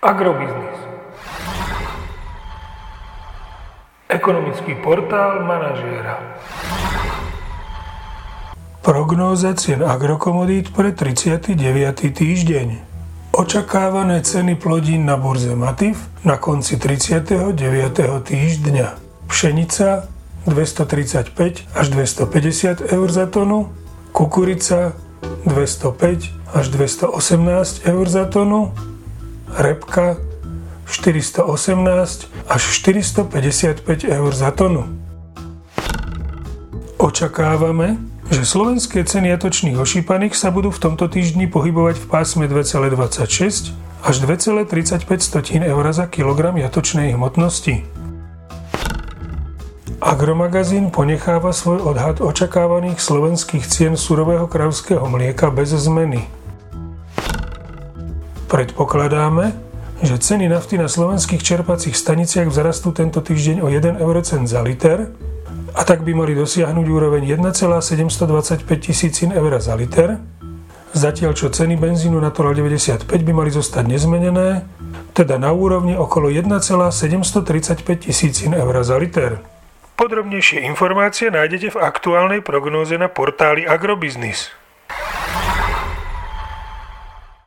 Agrobiznis. Ekonomický portál manažéra. Prognóza cien agrokomodít pre 39. týždeň. Očakávané ceny plodín na burze Matif na konci 39. týždňa. Pšenica 235 až 250 eur za tonu, kukurica 205 až 218 eur za tonu, repka 418 až 455 eur za tonu. Očakávame, že slovenské ceny jatočných ošípaných sa budú v tomto týždni pohybovať v pásme 2,26 až 2,35 eur za kilogram jatočnej hmotnosti. Agromagazín ponecháva svoj odhad očakávaných slovenských cien surového kravského mlieka bez zmeny. Predpokladáme, že ceny nafty na slovenských čerpacích staniciach vzrastú tento týždeň o 1 eurocent za liter a tak by mali dosiahnuť úroveň 1,725 tisícin eur za liter, zatiaľ čo ceny benzínu na Toral 95 by mali zostať nezmenené, teda na úrovni okolo 1,735 tisícin eur za liter. Podrobnejšie informácie nájdete v aktuálnej prognóze na portáli Agrobiznis.